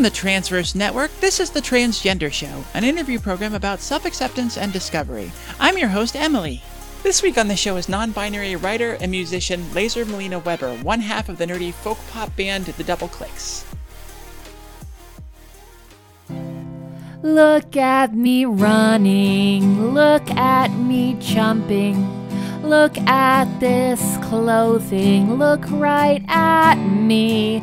From the Transverse Network, this is The Transgender Show, an interview program about self acceptance and discovery. I'm your host, Emily. This week on the show is non binary writer and musician Laser Malena Weber, one half of the nerdy folk pop band The Doubleclicks. Look at me running, look at me jumping. Look at this clothing, look right at me.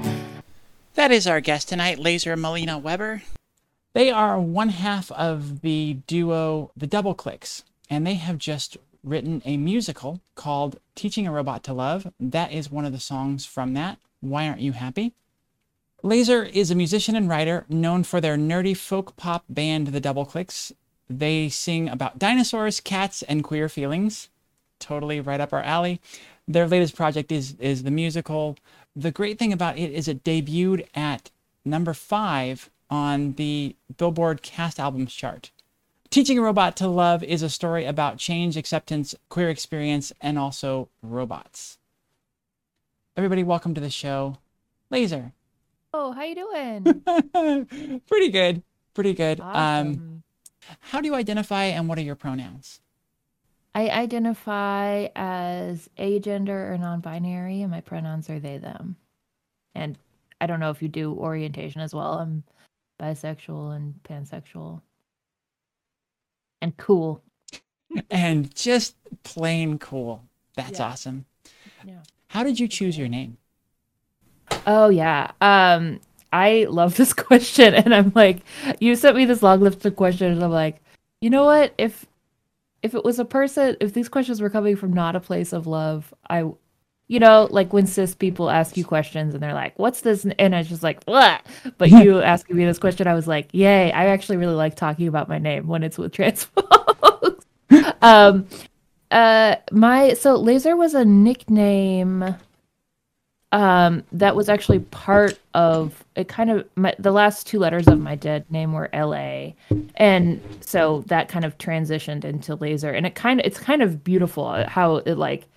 That is our guest tonight, Laser Malena Weber. They are one half of the duo The Doubleclicks, and they have just written a musical called Teaching a Robot to Love. That is one of the songs from that. Why Aren't You Happy? Laser is a musician and writer known for their nerdy folk pop band, The Doubleclicks. They sing about dinosaurs, cats, and queer feelings. Totally right up our alley. Their latest project is is the musical. The great thing about it is it debuted at number five on the Billboard Cast Albums chart. Teaching a Robot to Love is a story about change, acceptance, queer experience, and also robots. Everybody, welcome to the show. Laser. Oh, how you doing? Pretty good. Pretty good. Um, how do you identify and what are your pronouns? I identify as agender or non-binary, and my pronouns are they them. And I don't know if you do orientation as well. I'm bisexual and pansexual. And cool. and just plain cool. That's Yeah. awesome. Yeah. How did you choose your name? Oh yeah. Um I love this question and I'm like you sent me this long list of questions and I'm like, you know what? If if it was a person if these questions were coming from not a place of love, I you know, like when cis people ask you questions and they're like, "What's this?" and I was just like, "What?" But you asking me this question, I was like, "Yay! I actually really like talking about my name when it's with trans folks." um, uh, my so Laser was a nickname um that was actually part of it kind of my, the last two letters of my dead name were la and so that kind of transitioned into laser. And it kind of it's kind of beautiful how it like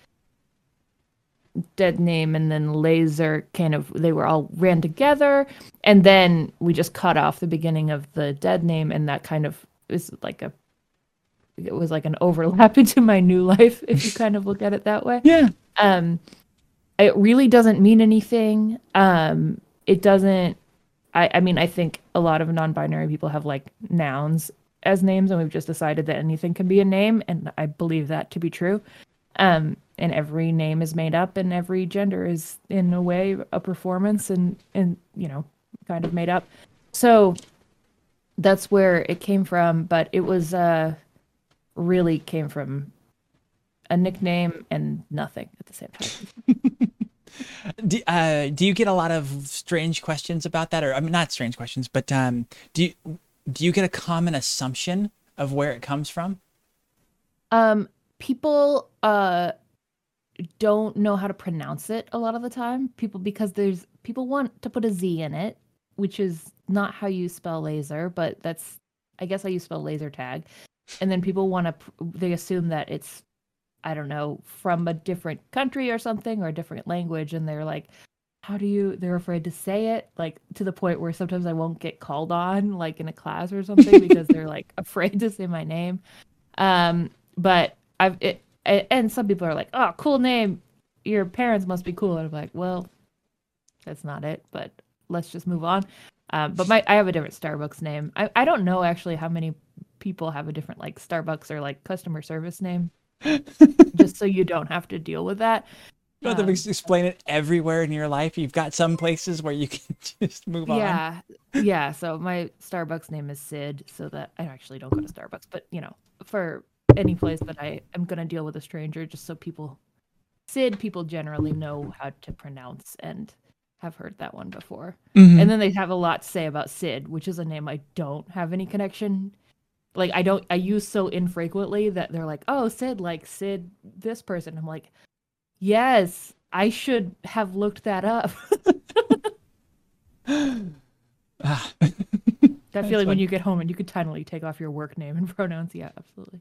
dead name and then laser kind of they were all ran together. And then we just cut off the beginning of the dead name and that kind of is like a it was like an overlap into my new life if you kind of look at it that way. Yeah. um it really doesn't mean anything. Um it doesn't i i mean i think a lot of non-binary people have like nouns as names and we've just decided that anything can be a name and i believe that to be true. Um and every name is made up and every gender is in a way a performance and and you know kind of made up. So that's where it came from but it was uh really came from a nickname and nothing at the same time Do, uh, do you get a lot of strange questions about that, or I mean, not strange questions, but um, do you do you get a common assumption of where it comes from? Um, people uh don't know how to pronounce it a lot of the time. People because there's people want to put a Z in it, which is not how you spell laser, but that's I guess how you spell laser tag. And then people want to they assume that it's I don't know from a different country or something or a different language, and they're like. How do you? They're afraid to say it, like to the point where sometimes I won't get called on, like in a class or something, because they're like afraid to say my name. Um, but I've it, and some people are like, "Oh, cool name. Your parents must be cool." And I'm like, "Well, that's not it, but let's just move on." Um, but my I have a different Starbucks name. I I don't know actually how many people have a different like Starbucks or like customer service name. Just so you don't have to deal with that. You don't have Um, to explain it everywhere in your life. You've got some places where you can just move on. Yeah. Yeah. So my Starbucks name is Sid, so that I actually don't go to Starbucks, but you know, for any place that I am gonna deal with a stranger, just so people Sid people generally know how to pronounce and have heard that one before. Mhm. And then they have a lot to say about Sid, which is a name I don't have any connection. Like I don't I use so infrequently that they're like, "Oh, Sid, like Sid this person." I'm like, "Yes, I should have looked that up." Ah. That feeling when you get home and you could totally take off your work name and pronouns. Yeah, absolutely.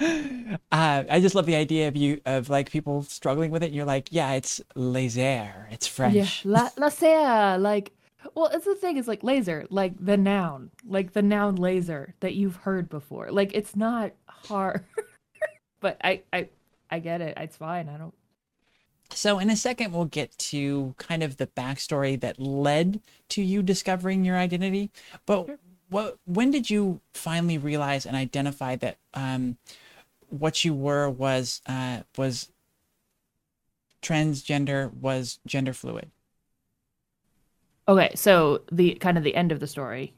Uh, I just love the idea of you of like people struggling with it. And you're like, yeah, it's laser, it's Yeah, French. la la sea, like Well, it's the thing is like laser, like the noun, like the noun laser that you've heard before. Like it's not hard. but I I I get it. It's fine. I don't So, in a second, we'll get to kind of the backstory that led to you discovering your identity. But Sure. what, when did you finally realize and identify that um, what you were was uh, was transgender, was gender fluid? Okay, so the kind of the end of the story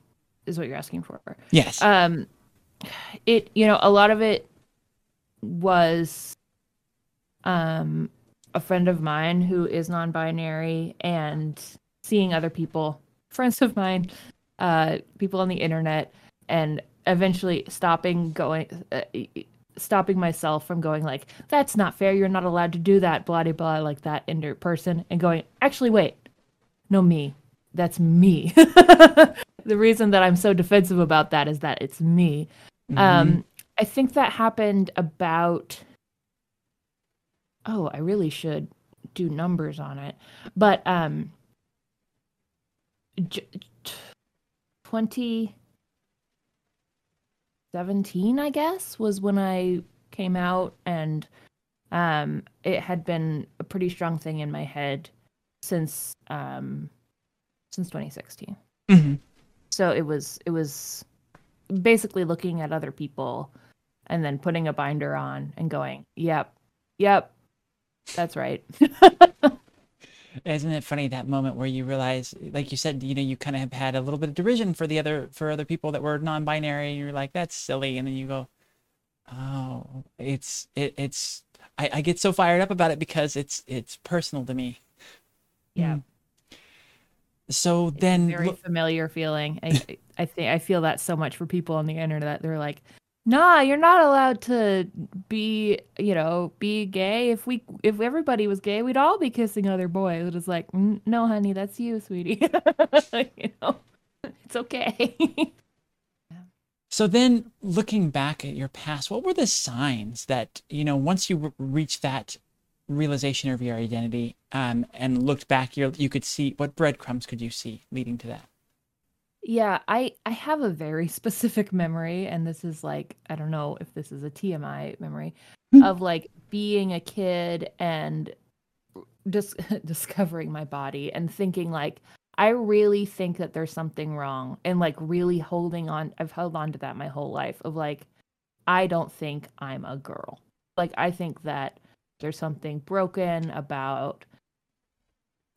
is what you're asking for. Yes. Um it you know, a lot of it was um a friend of mine who is non-binary and seeing other people, friends of mine, uh people on the internet and eventually stopping going uh, stopping myself from going like that's not fair you're not allowed to do that blah blah blah like that into person and going actually wait no me that's me. The reason that i'm so defensive about that is that it's me. Mhm. um i think that happened about oh i really should do numbers on it. But um j- t- 2017 i guess was when i came out and um it had been a pretty strong thing in my head since um since 2016 Mhm. so it was it was basically looking at other people and then putting a binder on and going yep yep that's right Isn't it funny that moment where you realize, like you said, you know, you kind of have had a little bit of derision for the other for other people that were non-binary, and you're like, that's silly, and then you go, oh, it's it, it's I, I get so fired up about it because it's it's personal to me. yeah Mm. So It's then, very look- familiar feeling. I i think i feel that so much for people on the internet. They're like nah you're not allowed to be you know be gay. If we if everybody was gay we'd all be kissing other boys. It is like no honey that's you sweetie. You know? It's okay. So then, looking back at your past, what were the signs that you know once you re- reached that realization of your identity um, and looked back, you you could see what breadcrumbs could you see leading to that? Yeah, I I have a very specific memory and this is like I don't know if this is a TMI memory Hmm. of like being a kid and just discovering my body and thinking like I really think that there's something wrong and like really holding on I've held on to that my whole life of like I don't think I'm a girl. Like I think that there's something broken about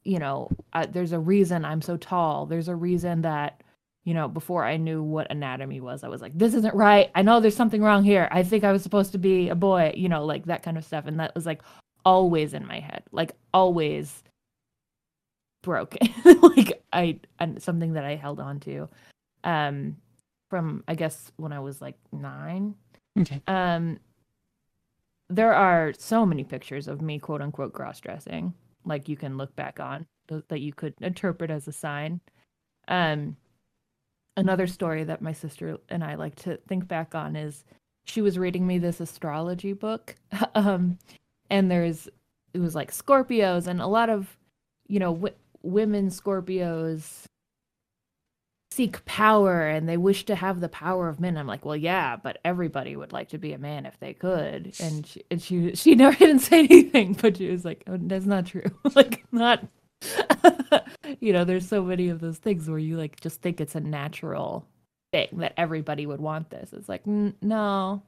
you know, uh, there's a reason I'm so tall. There's a reason that, you know, before I knew what anatomy was, I was like, this isn't right. I know there's something wrong here. I think I was supposed to be a boy, you know, like that kind of stuff. And that was like always in my head, like always broken. like I, and something that I held on to, um, from I guess when I was like nine. Okay. Um, there are so many pictures of me, quote unquote, cross dressing, like you can look back on that you could interpret as a sign. Um, another story that my sister and I like to think back on is she was reading me this astrology book, um, and there's it was like Scorpios and a lot of, you know, w- women Scorpios seek power and they wish to have the power of men. I'm like, well, yeah, but everybody would like to be a man if they could. And she, and she, she never didn't say anything, but she was like, oh, that's not true. like, not, you know, there's so many of those things where you like just think it's a natural thing that everybody would want this. It's like, no,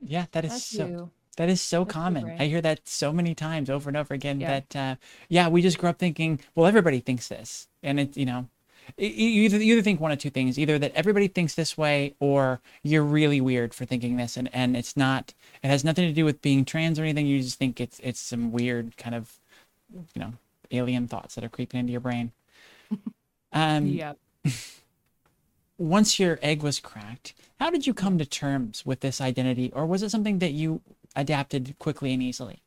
Yeah, that is that's so you. that is so That's common. I hear that so many times over and over again. Yeah. That uh, yeah, we just grew up thinking, well, everybody thinks this, and it you know, you either you either think one of two things: either that everybody thinks this way, or you're really weird for thinking this, and and it's not. It has nothing to do with being trans or anything. You just think it's it's some weird kind of, you know, alien thoughts that are creeping into your brain. Um, yeah. once your egg was cracked, how did you come to terms with this identity, or was it something that you adapted quickly and easily?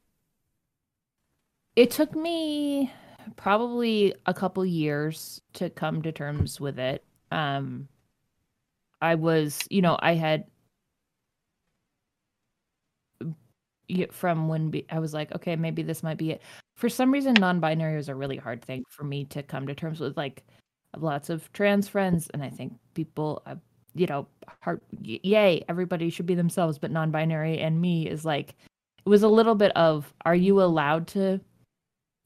It took me probably a couple years to come to terms with it. Um I was, you know, I had from when I was like, okay, maybe this might be it. For some reason non-binary was a really hard thing for me to come to terms with like lots of trans friends, and I think people, uh, you know, heart, yay, everybody should be themselves, but non-binary and me is like, it was a little bit of, are you allowed to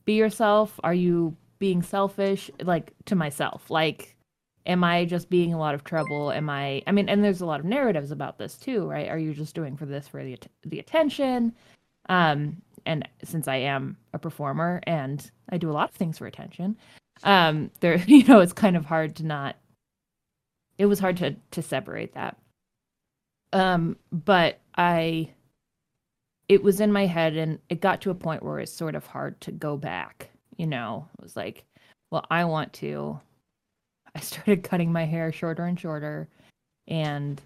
be yourself? Are you being selfish? Like to myself, like, am I just being a lot of trouble? Am I? I mean, and there's a lot of narratives about this too, right? Are you just doing for this for the the attention? Um, and since I am a performer and I do a lot of things for attention, um, there, you know, it's kind of hard to not. It was hard to to separate that. Um, but I, it was in my head, and it got to a point where it's sort of hard to go back. You know, it was like, well, I want to. I started cutting my hair shorter and shorter, and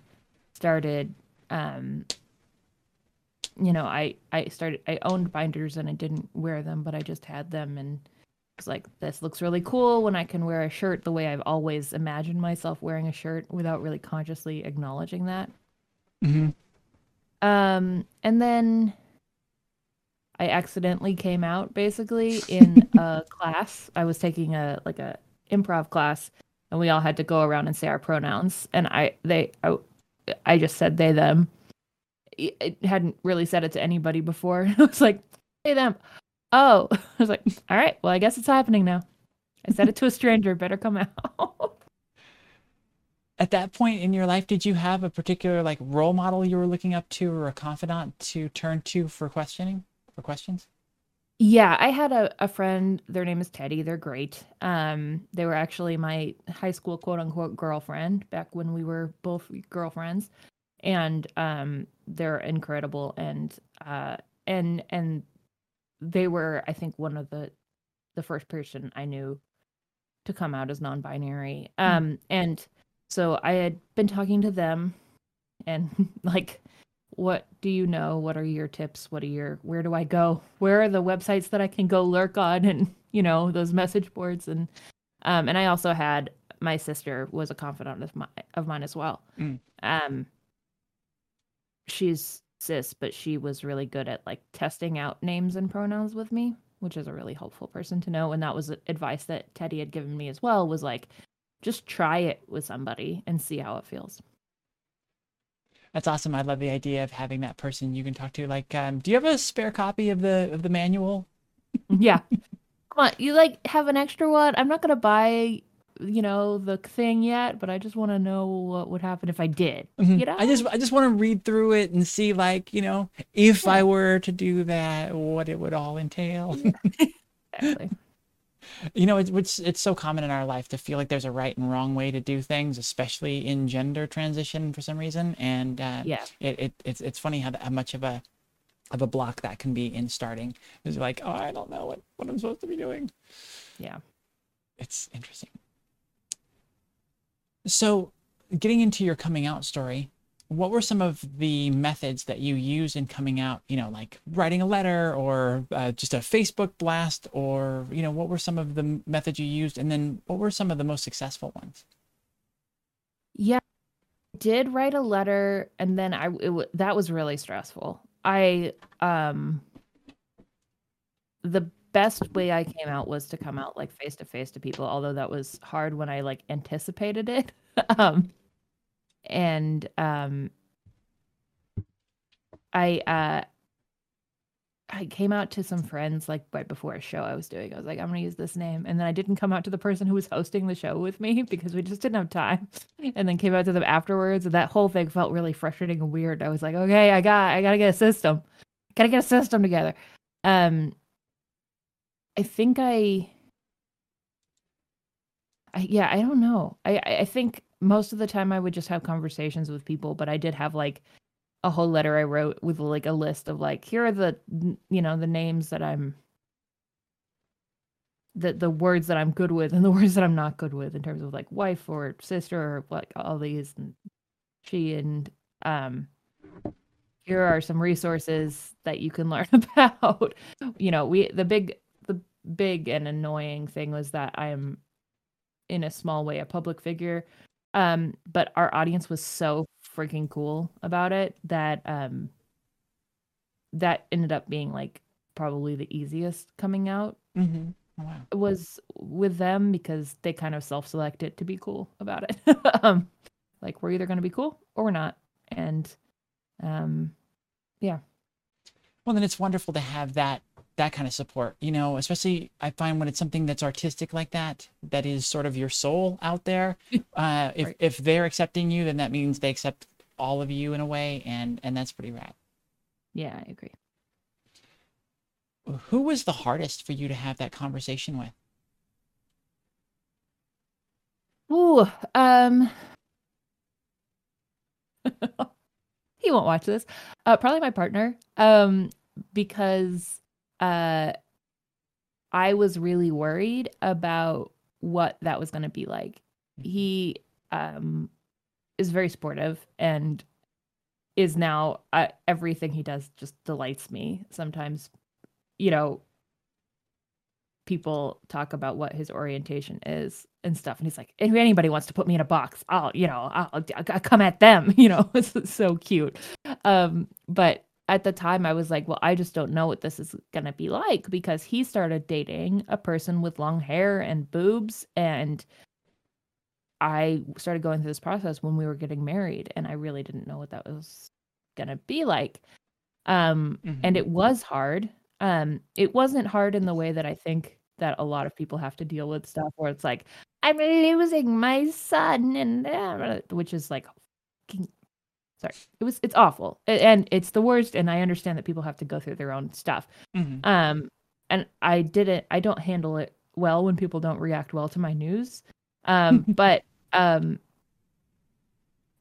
started um you know, I I started I owned binders and I didn't wear them, but I just had them and it was like this looks really cool when I can wear a shirt the way I've always imagined myself wearing a shirt without really consciously acknowledging that. Mm-hmm. Um, and then I accidentally came out basically in a class. I was taking a like a improv class, and we all had to go around and say our pronouns. And I they I, I just said they them, it hadn't really said it to anybody before. I was like, hey, them. Oh, I was like, all right, well, I guess it's happening now. I said it to a stranger, better come out. At that point in your life, did you have a particular like role model you were looking up to or a confidant to turn to for questioning, for questions? Yeah, I had a, a friend, their name is Teddy. They're great. Um, they were actually my high school quote unquote girlfriend back when we were both girlfriends and um, they're incredible and uh, and and they were I think one of the the first person I knew to come out as non-binary. Hmm. Um, and so I had been talking to them and like what do you know? What are your tips? What are your where do I go? Where are the websites that I can go lurk on and you know, those message boards and um and I also had my sister was a confidant of my of mine as well. Mm. Um she's cis, but she was really good at like testing out names and pronouns with me, which is a really helpful person to know. And that was advice that Teddy had given me as well was like, just try it with somebody and see how it feels. That's awesome. I love the idea of having that person you can talk to. Like, um, do you have a spare copy of the of the manual? yeah. Come on, you like have an extra one? I'm not gonna buy you know the thing yet but i just want to know what would happen if i did mm-hmm. you know i just i just want to read through it and see like you know if yeah. i were to do that what it would all entail exactly you know it's, it's it's so common in our life to feel like there's a right and wrong way to do things especially in gender transition for some reason. And uh, yeah. it, it it's it's funny how, how much of a of a block that can be in starting. Is like oh i don't know what what i'm supposed to be doing. Yeah. It's interesting. So, getting into your coming out story, what were some of the methods that you used in coming out? You know, like writing a letter or uh, just a Facebook blast, or you know, what were some of the methods you used, and then what were some of the most successful ones? Yeah, I did write a letter, and then I it, that was really stressful. I um the best way I came out was to come out like face to face to people, although that was hard when I like anticipated it. um and um I uh I came out to some friends like right before a show I was doing. I was like, I'm gonna use this name. And then I didn't come out to the person who was hosting the show with me because we just didn't have time. And then came out to them afterwards. And that whole thing felt really frustrating and weird. I was like, okay, I got I gotta get a system. Gotta get a system together. Um I think I, I yeah, I don't know. I I think most of the time I would just have conversations with people, but I did have like a whole letter I wrote with like a list of like here are the you know the names that I'm the the words that I'm good with and the words that I'm not good with in terms of like wife or sister or like all these and she and um here are some resources that you can learn about you know we the big the big and annoying thing was that I am in a small way a public figure. Um, but our audience was so freaking cool about it that um that ended up being like probably the easiest coming out. Mm-hmm. Oh, wow. was with them because they kind of self-selected to be cool about it. um, like we're either going to be cool or we're not, and um, yeah, Well, then it's wonderful to have that that kind of support. You know, especially I find when it's something that's artistic like that, that is sort of your soul out there. Uh, if Right. if they're accepting you, then that means they accept all of you in a way, and and that's pretty rad. yeah, I agree. Who was the hardest for you to have that conversation with? Ooh, um, he won't watch this. Uh, probably my partner. Um, because uh, I was really worried about what that was going to be like. He um is very sportive and is now uh, everything he does just delights me. Sometimes, you know, people talk about what his orientation is and stuff and he's like if anybody wants to put me in a box i'll you know i'll, I'll come at them you know it's so cute um but at the time i was like well i just don't know what this is going to be like because he started dating a person with long hair and boobs and i started going through this process when we were getting married and i really didn't know what that was going to be like um and Mhm. it was hard um it wasn't hard in the way that i think that a lot of people have to deal with stuff where it's like i'm losing my son and uh, which is like sorry it was it's awful and it's the worst and i understand that people have to go through their own stuff Mhm. um and i didn't i don't handle it well when people don't react well to my news um but um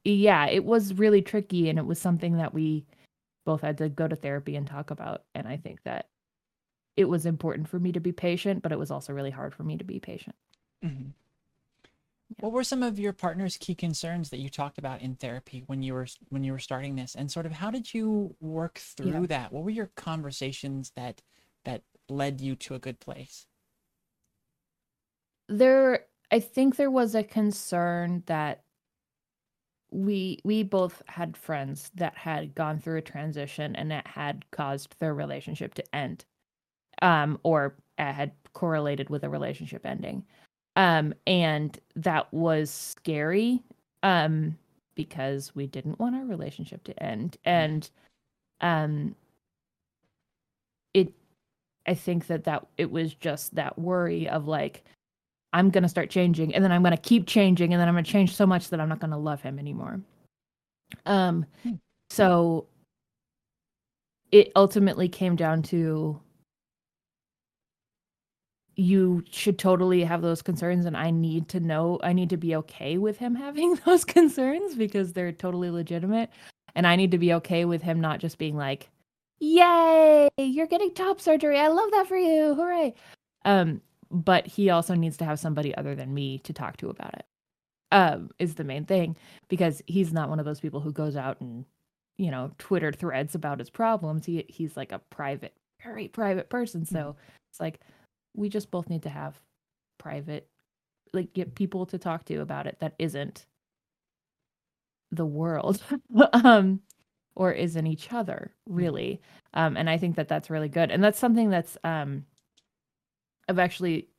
yeah it was really tricky and it was something that we both had to go to therapy and talk about and i think that it was important for me to be patient but it was also really hard for me to be patient Mhm. Yeah. What were some of your partner's key concerns that you talked about in therapy when you were when you were starting this, and sort of how did you work through that? What were your conversations that that led you to a good place? there i think there was a concern that we we both had friends that had gone through a transition and that had caused their relationship to end um or had correlated with a relationship ending um and that was scary um because we didn't want our relationship to end and um it i think that that it was just that worry of like i'm going to start changing and then i'm going to keep changing and then i'm going to change so much that i'm not going to love him anymore um Hmm. so it ultimately came down to you should totally have those concerns and i need to know i need to be okay with him having those concerns because they're totally legitimate. And i need to be okay with him not just being like yay you're getting top surgery. I love that for you. Hooray. Um but he also needs to have somebody other than me to talk to about it um is the main thing because he's not one of those people who goes out and you know twitter threads about his problems. He he's like a private very private person. So it's like we just both need to have private like get people to talk to about it that isn't the world um or isn't each other really. Um and i think that that's really good. And that's something that's um i've actually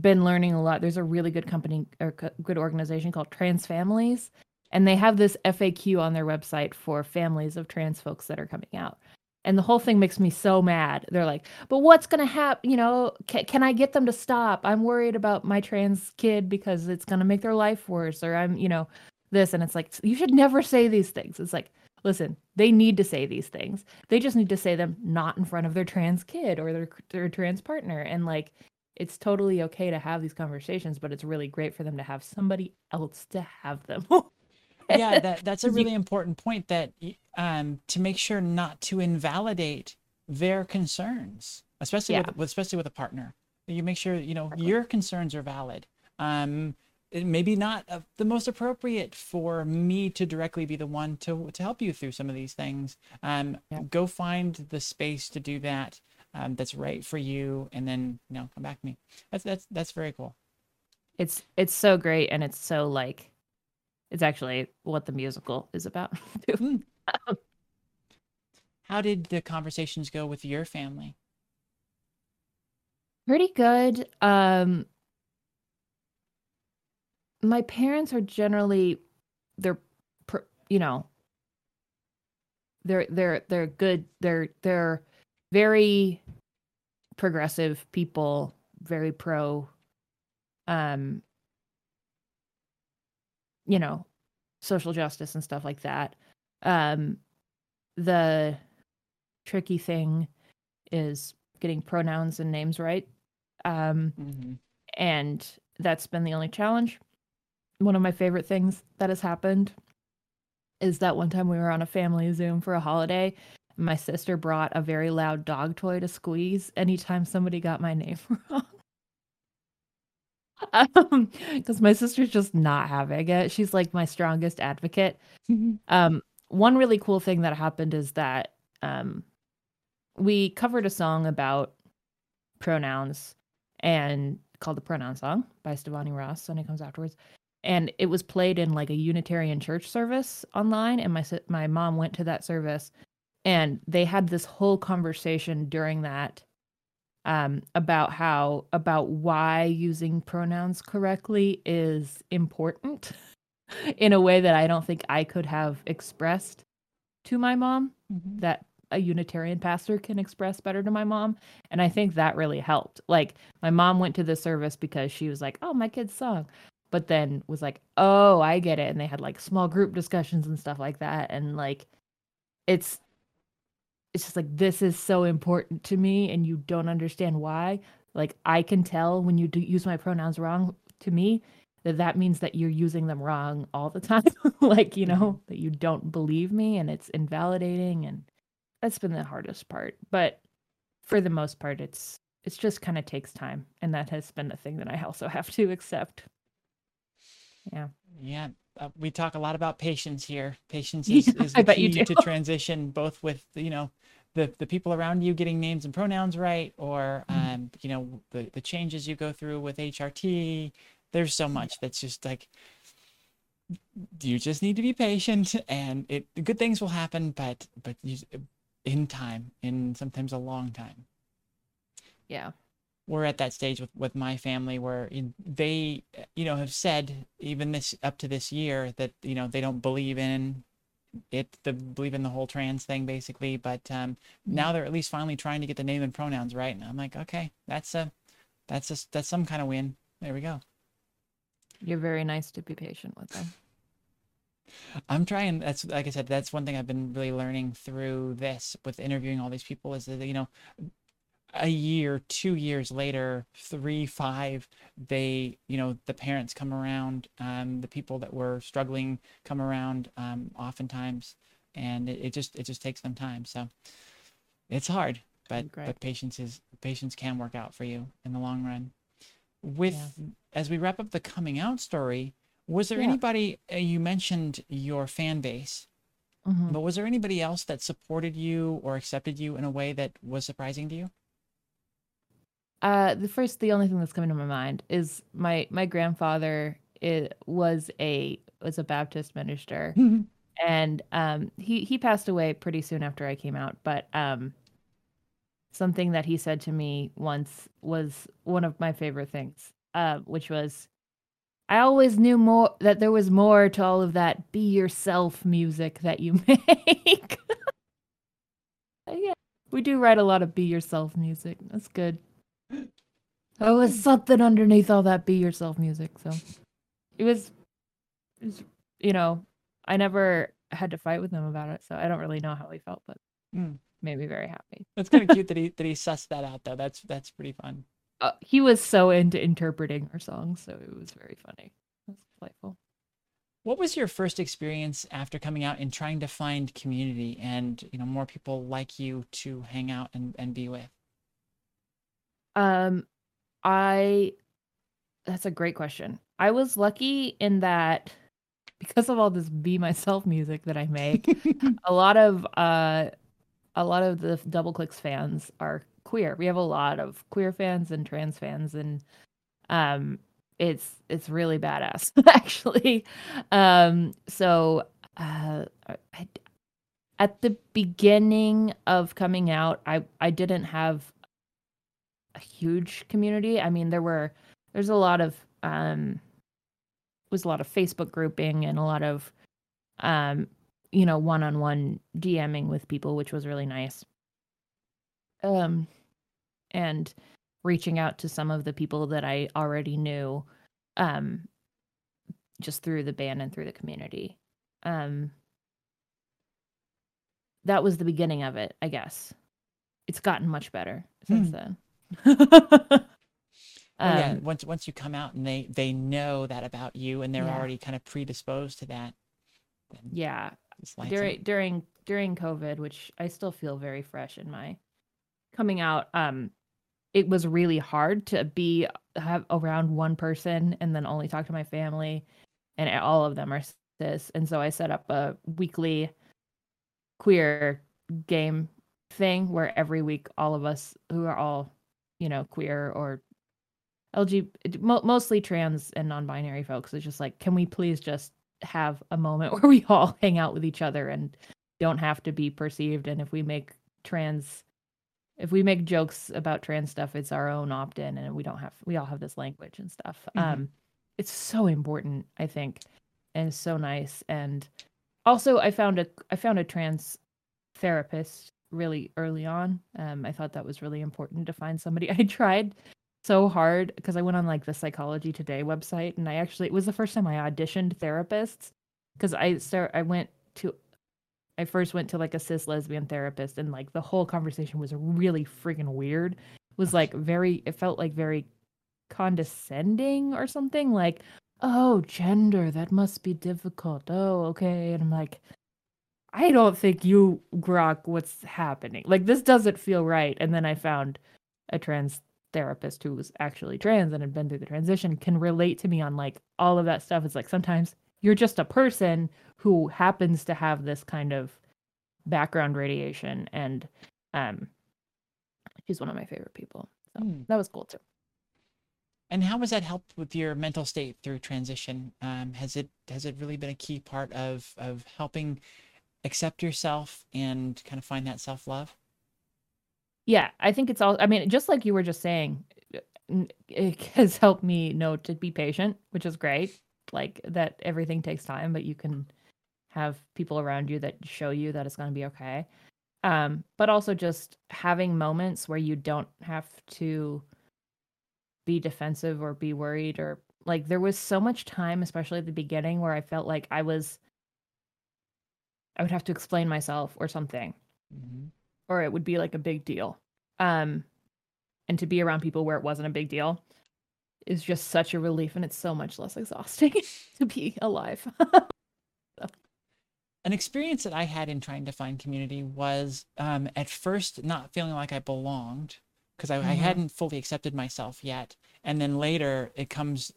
been learning a lot. There's a really good company or good organization called trans families and they have this faq on their website for families of trans folks that are coming out and the whole thing makes me so mad. They're like but what's going to happen you know can, can i get them to stop? I'm worried about my trans kid because it's going to make their life worse or i'm you know this. And it's like you should never say these things. It's like listen they need to say these things. They just need to say them not in front of their trans kid or their their trans partner. And like it's totally okay to have these conversations but it's really great for them to have somebody else to have them. Yeah that that's a really important point that um to make sure not to invalidate their concerns especially Yeah. with, with especially with a partner you make sure you know Exactly. your concerns are valid um maybe not uh, the most appropriate for me to directly be the one to to help you through some of these things um Yeah. go find the space to do that um that's right for you and then you know come back to me that's that's that's very cool it's it's so great and it's so like it's actually what the musical is about too. how did the conversations go with your family Pretty good. Um my parents are generally they're you know they're they're they're good they're they're very progressive people very pro um you know social justice and stuff like that um the tricky thing is getting pronouns and names right um mm-hmm. and that's been the only challenge one of my favorite things that has happened is that one time we were on a family Zoom for a holiday. My sister brought a very loud dog toy to squeeze anytime somebody got my name wrong. um, because my sister's just not having it. She's like my strongest advocate. um, one really cool thing that happened is that um, we covered a song about pronouns and called the pronoun song by Stevani Ross. and it comes afterwards and it was played in like a Unitarian church service online. And my my mom went to that service, and they had this whole conversation during that um, about how about why using pronouns correctly is important in a way that I don't think I could have expressed to my mom. Mm-hmm. That a Unitarian pastor can express better to my mom. And I think that really helped. Like, my mom went to the service because she was like, oh, my kid's song but then was like, "Oh, I get it." And they had like small group discussions and stuff like that and like it's it's just like this is so important to me and you don't understand why. Like I can tell when you do use my pronouns wrong to me that that means that you're using them wrong all the time. like, you know, mm-hmm. that you don't believe me and it's invalidating and that's been the hardest part. But for the most part it's it's just kind of takes time and that has been a thing that I also have to accept. Yeah. Yeah. Uh, we talk a lot about patience here. Patience is, yeah, is the key to transition, both with you know the the people around you getting names and pronouns right, or mm-hmm. um you know the the changes you go through with HRT. There's so much that's just like you just need to be patient, and it good things will happen, but but you, in time, in sometimes a long time. Yeah we're at that stage with, with my family where they you know have said even this up to this year that you know they don't believe in it the believe in the whole trans thing basically but um, mm-hmm. now they're at least finally trying to get the name and pronouns right and i'm like okay that's a that's a that's some kind of win there we go you're very nice to be patient with them I'm trying. That's like I said. That's one thing I've been really learning through this with interviewing all these people is that you know a year, two years later, three, five, they, you know, the parents come around, um, the people that were struggling come around, um, oftentimes, and it, it just it just takes them time. So it's hard, but but patience is patience can work out for you in the long run. With yeah. As we wrap up the coming out story, was there yeah. anybody uh, you mentioned your fan base? Mm-hmm. But was there anybody else that supported you or accepted you in a way that was surprising to you? Uh, the first, the only thing that's coming to my mind is my my grandfather it was a was a Baptist minister, and um, he he passed away pretty soon after I came out. But um, something that he said to me once was one of my favorite things, uh, which was, I always knew more that there was more to all of that be yourself music that you make. yeah, we do write a lot of be yourself music. That's good. There was something underneath all that be yourself music. So it was, it was, you know, I never had to fight with him about it. So I don't really know how he felt, but mm. made me very happy. That's kind of cute that he that he sussed that out though. That's that's pretty fun. Uh, he was so into interpreting our songs, so it was very funny. It was delightful. What was your first experience after coming out and trying to find community and you know more people like you to hang out and, and be with? Um, I that's a great question. I was lucky in that because of all this be myself music that I make, a lot of uh a lot of the Doubleclicks fans are queer. We have a lot of queer fans and trans fans and um it's it's really badass actually. Um so uh I, at the beginning of coming out, I I didn't have a huge community. I mean, there were there's a lot of um was a lot of Facebook grouping and a lot of um you know one-on-one DMing with people, which was really nice. Um and reaching out to some of the people that I already knew um just through the band and through the community. Um that was the beginning of it, I guess. It's gotten much better since Hmm. then. Well, yeah, Um, once once you come out and they they know that about you and they're Yeah. already kind of predisposed to that. Yeah, during up. during during COVID, which I still feel very fresh in my coming out. Um, it was really hard to be have around one person and then only talk to my family, and all of them are cis. And so I set up a weekly queer game thing where every week all of us who are all you know queer or mo- mostly trans and non-binary folks, is just like, can we please just have a moment where we all hang out with each other and don't have to be perceived? And if we make trans, if we make jokes about trans stuff, it's our own opt-in, and we don't have, we all have this language and stuff. Mhm. Um, it's so important, I think, and so nice. And also, I found a, I found a trans therapist really early on. Um, I thought that was really important to find somebody. I tried so hard because I went on like the Psychology Today website and I actually it was the first time I auditioned therapists because I start I went to I first went to like a cis lesbian therapist and like the whole conversation was really freaking weird. It was like very it felt like very condescending or something like oh gender that must be difficult. Oh okay and I'm like I don't think you grok what's happening. Like this doesn't feel right. And then I found a trans therapist who was actually trans and had been through the transition can relate to me on like all of that stuff. It's like sometimes you're just a person who happens to have this kind of background radiation and um she's one of my favorite people. So Hmm. that was cool too. And how has that helped with your mental state through transition? Um, has it has it really been a key part of of helping accept yourself and kind of find that self love? Yeah, I think it's all. I mean, just like you were just saying, it has helped me know to be patient, which is great. Like that everything takes time, but you can have people around you that show you that it's going to be okay. Um, but also just having moments where you don't have to be defensive or be worried or like there was so much time, especially at the beginning, where I felt like I was, I would have to explain myself or something Mhm. or it would be like a big deal. Um, and to be around people where it wasn't a big deal is just such a relief, and it's so much less exhausting to be alive. An experience that I had in trying to find community was um, at first not feeling like I belonged because I, I Mhm. hadn't fully accepted myself yet. And then later it comes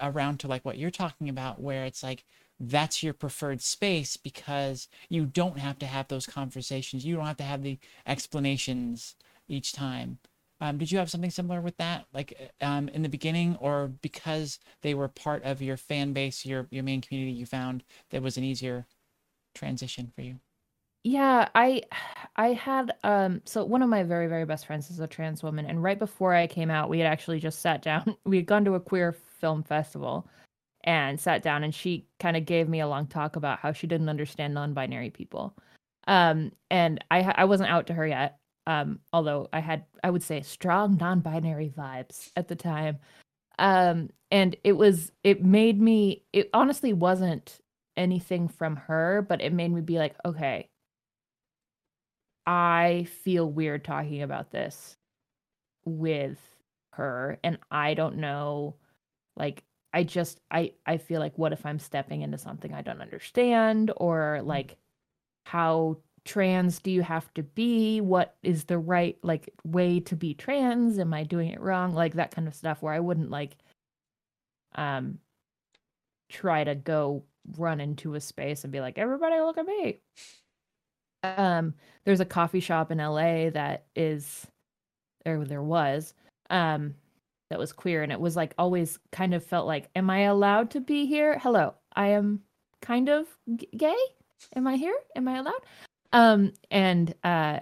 around to like what you're talking about, where it's like that's your preferred space because you don't have to have those conversations. You don't have to have the explanations each time. Um, did you have something similar with that, like uh, um, in the beginning, or because they were part of your fan base, your your main community, you found that was an easier transition for you? yeah, I I had um so one of my very very best friends is a trans woman, and right before I came out, we had actually just sat down. We had gone to a queer film festival and sat down, and she kind of gave me a long talk about how she didn't understand non-binary people. Um, and I I wasn't out to her yet. Um, although I had I would say strong non-binary vibes at the time. Um, and it was it made me it honestly wasn't anything from her, but it made me be like, okay, I feel weird talking about this with her and I don't know like I just I I feel like what if I'm stepping into something I don't understand or like how trans do you have to be? What is the right like way to be trans? Am I doing it wrong? Like that kind of stuff where I wouldn't like um try to go run into a space and be like everybody look at me. Um there's a coffee shop in LA that is or there was um that was queer and it was like always kind of felt like am I allowed to be here? Hello I am kind of g- gay? Am I here? Am I allowed um and uh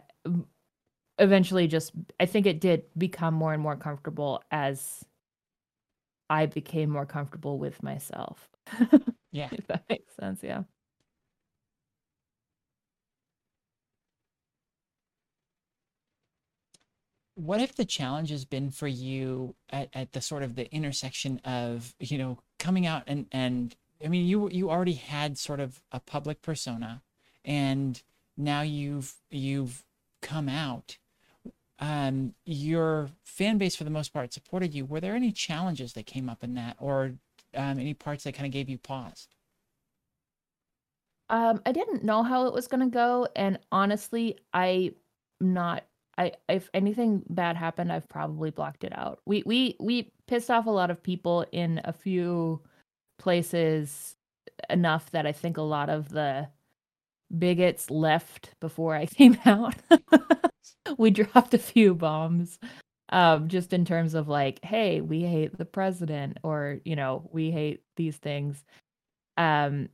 eventually just I think it did become more and more comfortable as I became more comfortable with myself. Yeah. if that makes sense, yeah. what if the challenge has been for you at, at the sort of the intersection of you know coming out and and i mean you you already had sort of a public persona and now you've you've come out um your fan base for the most part supported you were there any challenges that came up in that or um, any parts that kind of gave you pause Um, I didn't know how it was gonna go, and honestly, I'm not. I if anything bad happened, I've probably blocked it out. We we we pissed off a lot of people in a few places enough that I think a lot of the bigots left before I came out. we dropped a few bombs. Um, just in terms of like, hey, we hate the president, or you know, we hate these things. Um,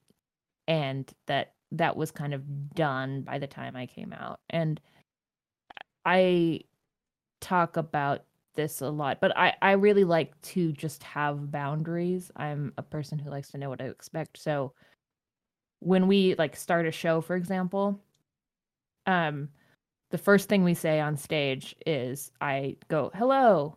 and that that was kind of done by the time I came out. And I talk about this a lot, but I I really like to just have boundaries. I'm a person who likes to know what to expect. So when we like start a show, for example, um the first thing we say on stage is I go, "Hello.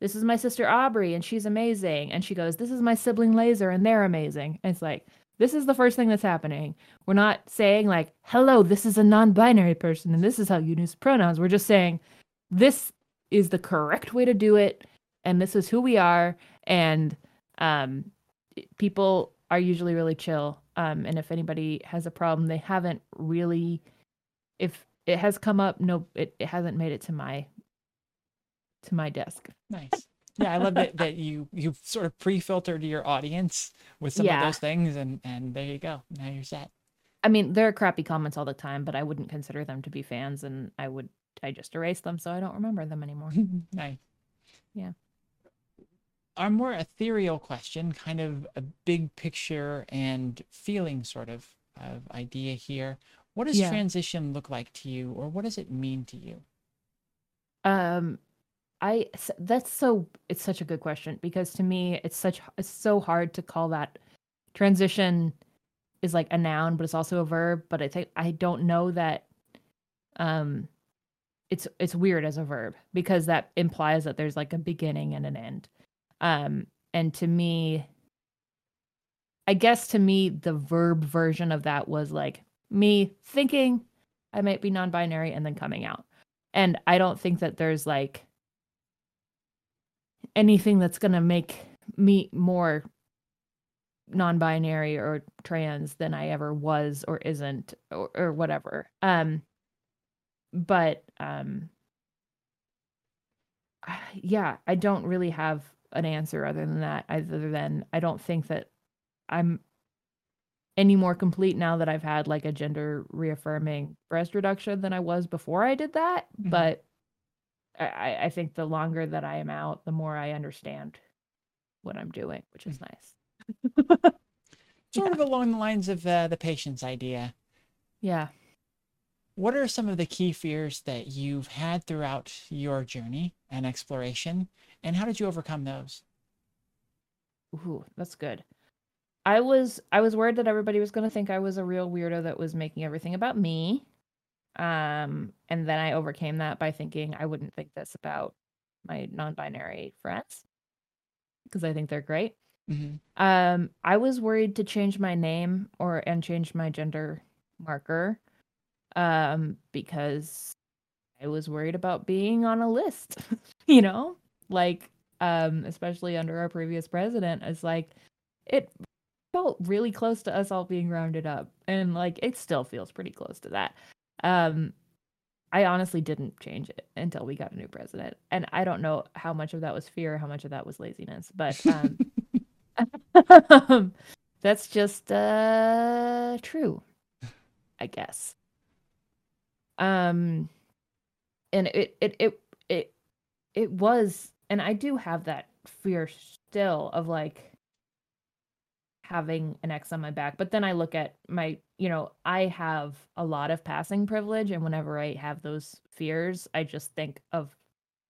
This is my sister Aubrey and she's amazing." And she goes, "This is my sibling Laser and they're amazing." And it's like this is the first thing that's happening. We're not saying like, "Hello, this is a non-binary person and this is how you use pronouns." We're just saying this is the correct way to do it and this is who we are and um people are usually really chill. Um and if anybody has a problem, they haven't really if it has come up, no it, it hasn't made it to my to my desk. nice yeah i love that that you you sort of pre-filtered your audience with some of those things and and there you go now you're set I mean, there are crappy comments all the time, but I wouldn't consider them to be fans and I would I just erase them so I don't remember them anymore. nice. Yeah. Our more ethereal question, kind of a big picture and feeling sort of of idea here. What does Yeah. transition look like to you, or what does it mean to you? Um I that's so it's such a good question because to me it's such it's so hard to call that transition is like a noun but it's also a verb but I think I don't know that um it's it's weird as a verb because that implies that there's like a beginning and an end. Um and to me I guess to me the verb version of that was like me thinking I might be non-binary and then coming out. And I don't think that there's like anything that's going to make me more non-binary or trans than I ever was or isn't or, or whatever. Um but um yeah, I don't really have an answer other than that other than I don't think that I'm any more complete now that I've had like a gender reaffirming breast reduction than I was before I did that. Mhm. But I- I, think the longer that I am out, the more I understand what I'm doing, which is nice. Sort of along the lines of uh, the patience idea. Yeah. What are some of the key fears that you've had throughout your journey and exploration, and how did you overcome those? Ooh, that's good. I was I was worried that everybody was gonna think I was a real weirdo that was making everything about me. Um, and then I overcame that by thinking I wouldn't think this about my non-binary friends because I think they're great. hmm Um, I was worried to change my name or and change my gender marker, um, because I was worried about being on a list. you know, like um, especially under our previous president, it's like it felt really close to us all being rounded up, and like it still feels pretty close to that. Um, I honestly didn't change it until we got a new president, and I don't know how much of that was fear, how much of that was laziness, but um. That's just uh true, I guess. Um and it it it it it was and I do have that fear still of like having an X on my back. But then I look at my, you know, I have a lot of passing privilege. And whenever I have those fears, I just think of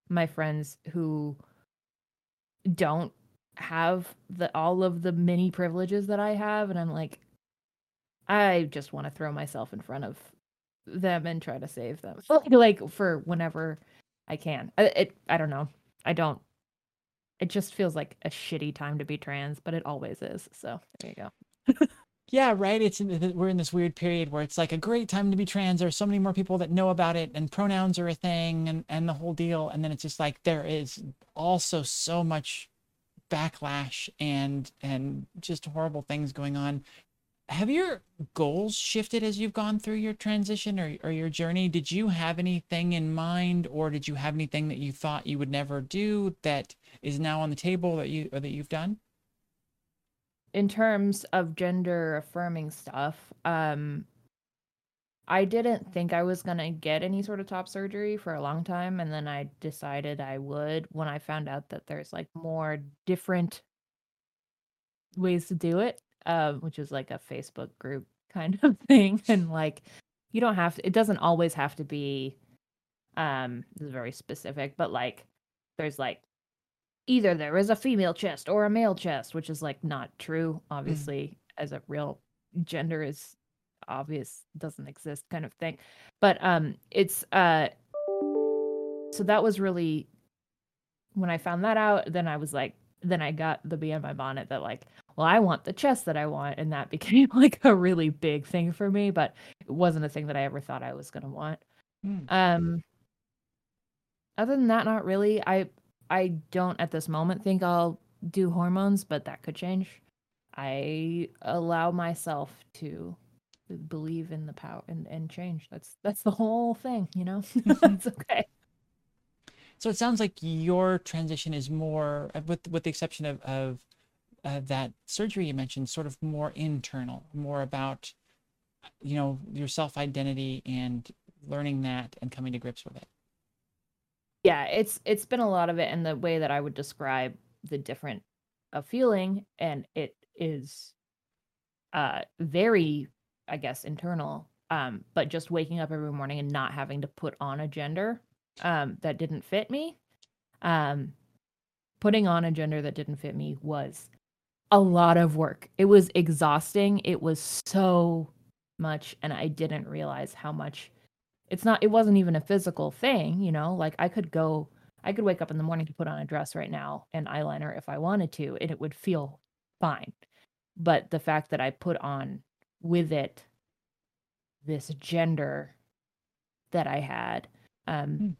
my friends who don't have the all of the many privileges that I have. And I'm like, I just want to throw myself in front of them and try to save them. like for whenever I can. I, it I don't know. I don't it just feels like a shitty time to be trans, but it always is. So there you go. yeah, right. It's in, we're in this weird period where it's like a great time to be trans. There's so many more people that know about it, and pronouns are a thing, and and the whole deal. And then it's just like there is also so much backlash and and just horrible things going on have your goals shifted as you've gone through your transition or, or your journey? Did you have anything in mind, or did you have anything that you thought you would never do that is now on the table that you or that you've done? In terms of gender affirming stuff, um, I didn't think I was gonna get any sort of top surgery for a long time, and then I decided I would when I found out that there's like more different ways to do it um, which is like a Facebook group kind of thing. And like, you don't have to, it doesn't always have to be, um, this is very specific, but like, there's like, either there is a female chest or a male chest, which is like not true, mm. obviously, mm. as a real gender is obvious, doesn't exist kind of thing. But, um, it's, uh, so that was really, when I found that out, then I was like, then I got the bee in my bonnet that like, well, I want the chest that I want, and that became like a really big thing for me. But it wasn't a thing that I ever thought I was gonna want. Mm. Um, other than that, not really. I I don't at this moment think I'll do hormones, but that could change. I allow myself to believe in the power and, and change. That's that's the whole thing, you know. it's okay. So it sounds like your transition is more, with with the exception of of uh, that surgery you mentioned, sort of more internal, more about you know your self identity and learning that and coming to grips with it. Yeah, it's it's been a lot of it, and the way that I would describe the different of feeling, and it is uh very, I guess, internal. Um, but just waking up every morning and not having to put on a gender um, that didn't fit me. Um, putting on a gender that didn't fit me was a lot of work. It was exhausting. It was so much, and I didn't realize how much. It's not. It wasn't even a physical thing, you know. Like I could go. I could wake up in the morning to put on a dress right now and eyeliner if I wanted to, and it would feel fine. But the fact that I put on with it this gender that I had, um, mm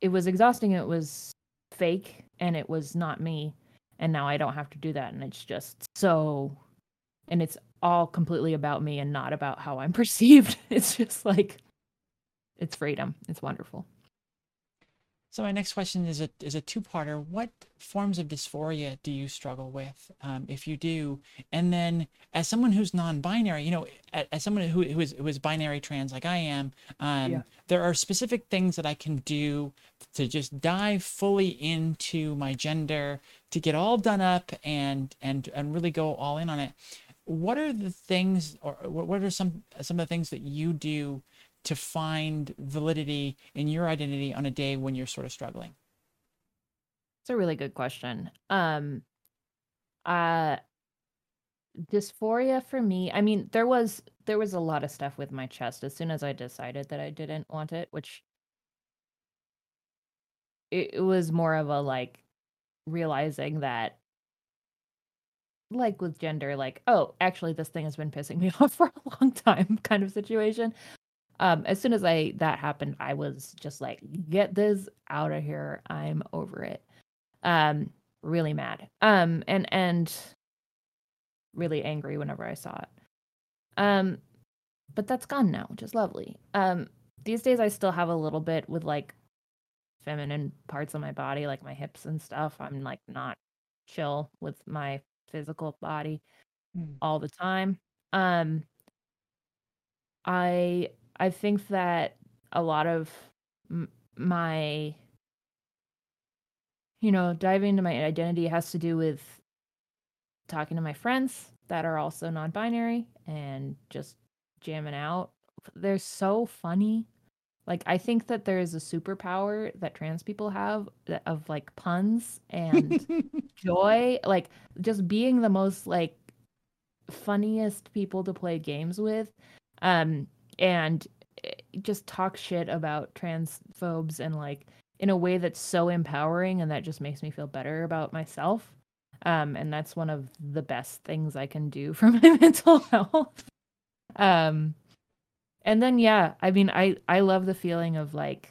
it was exhausting. It was fake and it was not me. And now I don't have to do that. And it's just so, and it's all completely about me and not about how I'm perceived. It's just like, it's freedom. It's wonderful. So my next question is a is a two parter. What forms of dysphoria do you struggle with, um, if you do? And then, as someone who's non-binary, you know, as, as someone who who is who is binary trans like I am, um, yeah. there are specific things that I can do to just dive fully into my gender, to get all done up and and and really go all in on it. What are the things, or what are some some of the things that you do to find validity in your identity on a day when you're sort of struggling? It's a really good question. Um uh dysphoria for me, I mean, there was there was a lot of stuff with my chest as soon as I decided that I didn't want it, which it, it was more of a like realizing that like with gender like oh actually this thing has been pissing me off for a long time kind of situation um, as soon as I that happened, I was just like, get this out of here. I'm over it. Um, really mad. Um, and and really angry whenever I saw it. Um, but that's gone now, which is lovely. Um, these days I still have a little bit with like feminine parts of my body, like my hips and stuff. I'm like not chill with my physical body mm. all the time. Um, I I think that a lot of m- my you know, diving into my identity has to do with talking to my friends that are also non-binary and just jamming out. They're so funny. Like I think that there is a superpower that trans people have of like puns and joy, like just being the most like funniest people to play games with. Um and eh, just talk shit about transphobes and like in a way that's so empowering and that just makes me feel better about myself. Um, and that's one of the best things I can do for my mental health. Um, and then yeah, I mean, I I love the feeling of like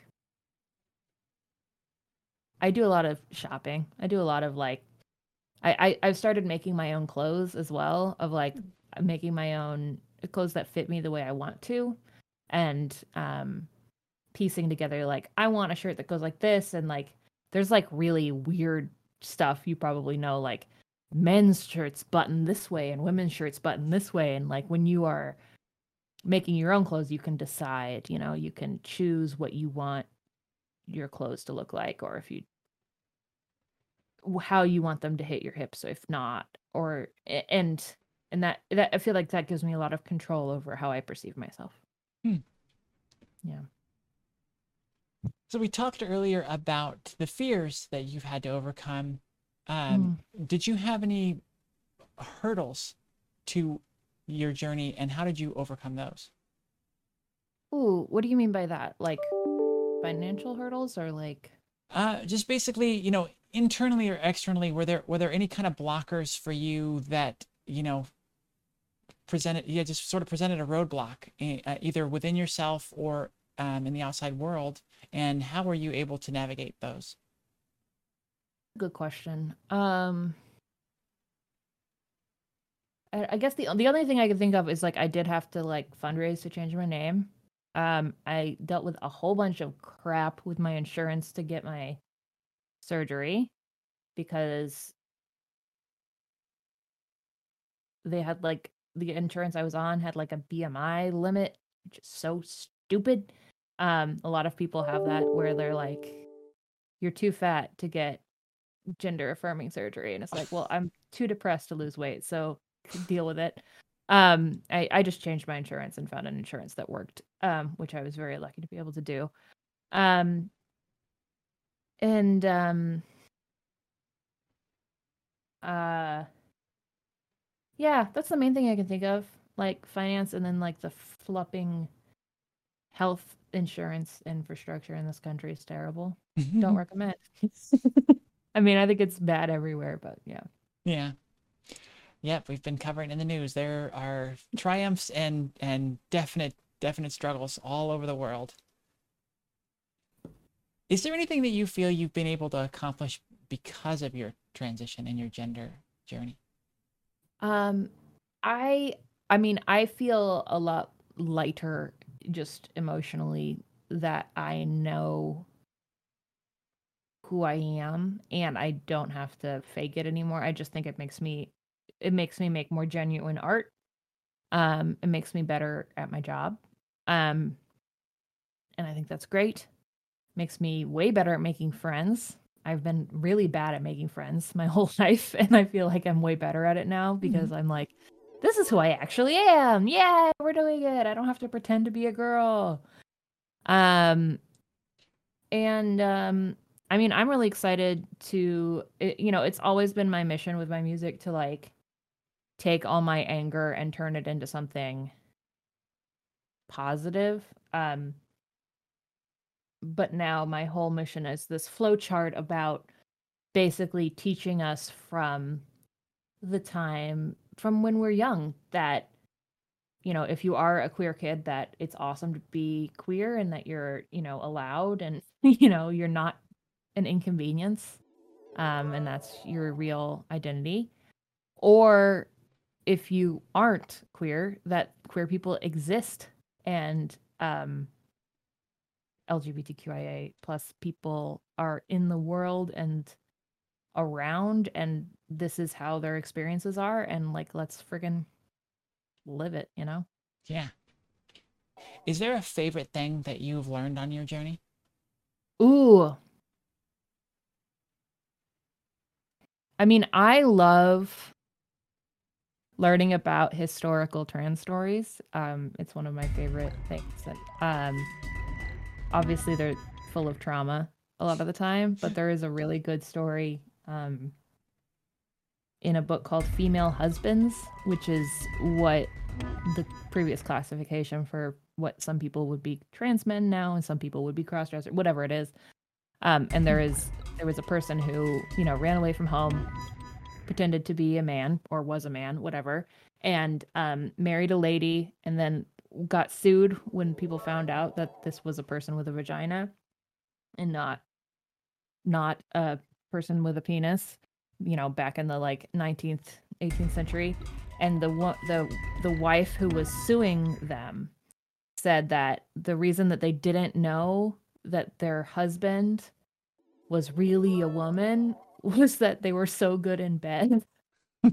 I do a lot of shopping. I do a lot of like I, I I've started making my own clothes as well of like making my own clothes that fit me the way I want to and um piecing together like I want a shirt that goes like this and like there's like really weird stuff you probably know like men's shirts button this way and women's shirts button this way and like when you are making your own clothes you can decide you know you can choose what you want your clothes to look like or if you how you want them to hit your hips if not or and and that that I feel like that gives me a lot of control over how I perceive myself. Hmm. Yeah. So we talked earlier about the fears that you've had to overcome. Um, mm. Did you have any hurdles to your journey, and how did you overcome those? Ooh, what do you mean by that? Like financial hurdles, or like? Uh, just basically, you know, internally or externally, were there were there any kind of blockers for you that you know presented? Yeah, just sort of presented a roadblock, uh, either within yourself or um, in the outside world, and how were you able to navigate those? Good question. Um, I, guess the the only thing I can think of is like I did have to like fundraise to change my name. Um, I dealt with a whole bunch of crap with my insurance to get my surgery because they had like the insurance I was on had like a BMI limit, which is so stupid. Um, a lot of people have that where they're like, you're too fat to get gender affirming surgery. And it's like, well, I'm too depressed to lose weight. So deal with it. Um, I, I just changed my insurance and found an insurance that worked, um, which I was very lucky to be able to do. Um, and, um, uh, yeah, that's the main thing I can think of. Like finance and then like the flopping health insurance infrastructure in this country is terrible. Don't recommend. I mean, I think it's bad everywhere, but yeah. Yeah. Yep, we've been covering in the news. There are triumphs and and definite definite struggles all over the world. Is there anything that you feel you've been able to accomplish because of your transition and your gender journey? Um I I mean, I feel a lot lighter just emotionally that I know who I am and I don't have to fake it anymore. I just think it makes me it makes me make more genuine art. Um it makes me better at my job. Um and I think that's great. Makes me way better at making friends. I've been really bad at making friends my whole life and I feel like I'm way better at it now because mm-hmm. I'm like this is who I actually am. Yeah, we're doing it. I don't have to pretend to be a girl. Um, and um, I mean, I'm really excited to, it, you know, it's always been my mission with my music to like take all my anger and turn it into something positive. Um, but now my whole mission is this flowchart about basically teaching us from the time from when we're young that you know if you are a queer kid that it's awesome to be queer and that you're you know allowed and you know you're not an inconvenience um and that's your real identity or if you aren't queer that queer people exist and um lgbtqia plus people are in the world and around and this is how their experiences are and like let's friggin' live it, you know? Yeah. Is there a favorite thing that you've learned on your journey? Ooh. I mean, I love learning about historical trans stories. Um, it's one of my favorite things. And, um, obviously, they're full of trauma a lot of the time, but there is a really good story um, in a book called Female Husbands, which is what the previous classification for what some people would be trans men now and some people would be cross dresser, whatever it is. Um, and there is there was a person who you know ran away from home, pretended to be a man or was a man, whatever, and um, married a lady, and then got sued when people found out that this was a person with a vagina, and not not a person with a penis. You know, back in the like 19th, 18th century, and the the the wife who was suing them said that the reason that they didn't know that their husband was really a woman was that they were so good in bed. I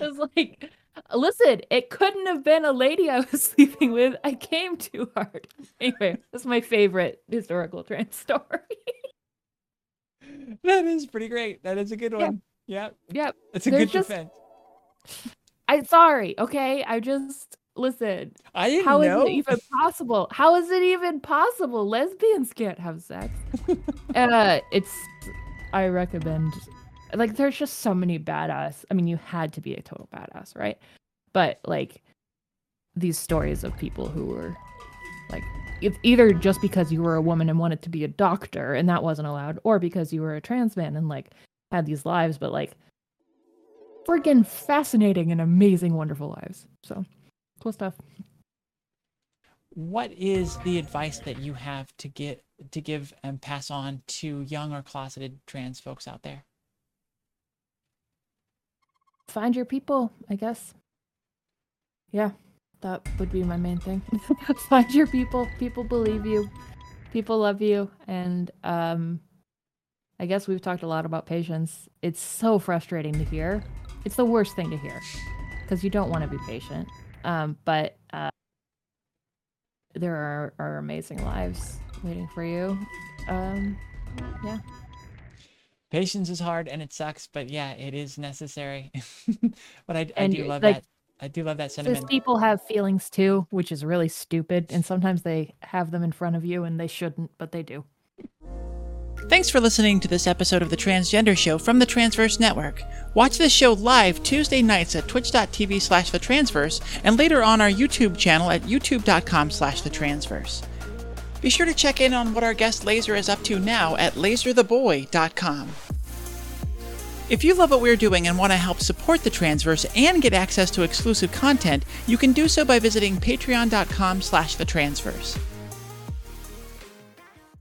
was like, listen, it couldn't have been a lady I was sleeping with. I came too hard. Anyway, that's my favorite historical trans story. that is pretty great. That is a good one. Yep. Yep. It's a There's good just- defense. I'm sorry, okay? I just listen. I didn't How is know. it even possible? How is it even possible? Lesbians can't have sex. uh, it's. I recommend. Like, there's just so many badass. I mean, you had to be a total badass, right? But like, these stories of people who were, like, it's either just because you were a woman and wanted to be a doctor and that wasn't allowed, or because you were a trans man and like had these lives, but like, friggin' fascinating and amazing, wonderful lives. So, cool stuff. what is the advice that you have to get to give and pass on to young or closeted trans folks out there? find your people, I guess. Yeah, that would be my main thing. find your people. People believe you. People love you. And um I guess we've talked a lot about patience. It's so frustrating to hear. It's the worst thing to hear because you don't want to be patient. Um, but uh, there are, are amazing lives waiting for you. Um, yeah. Patience is hard and it sucks, but yeah, it is necessary. but I, I do love like, that. I do love that sentiment. people have feelings too, which is really stupid. And sometimes they have them in front of you and they shouldn't, but they do. Thanks for listening to this episode of The Transgender Show from the Transverse Network. Watch this show live Tuesday nights at twitch.tv slash the transverse and later on our YouTube channel at youtube.com slash the transverse. Be sure to check in on what our guest Laser is up to now at lasertheboy.com. If you love what we're doing and want to help support the Transverse and get access to exclusive content, you can do so by visiting patreon.com slash the transverse.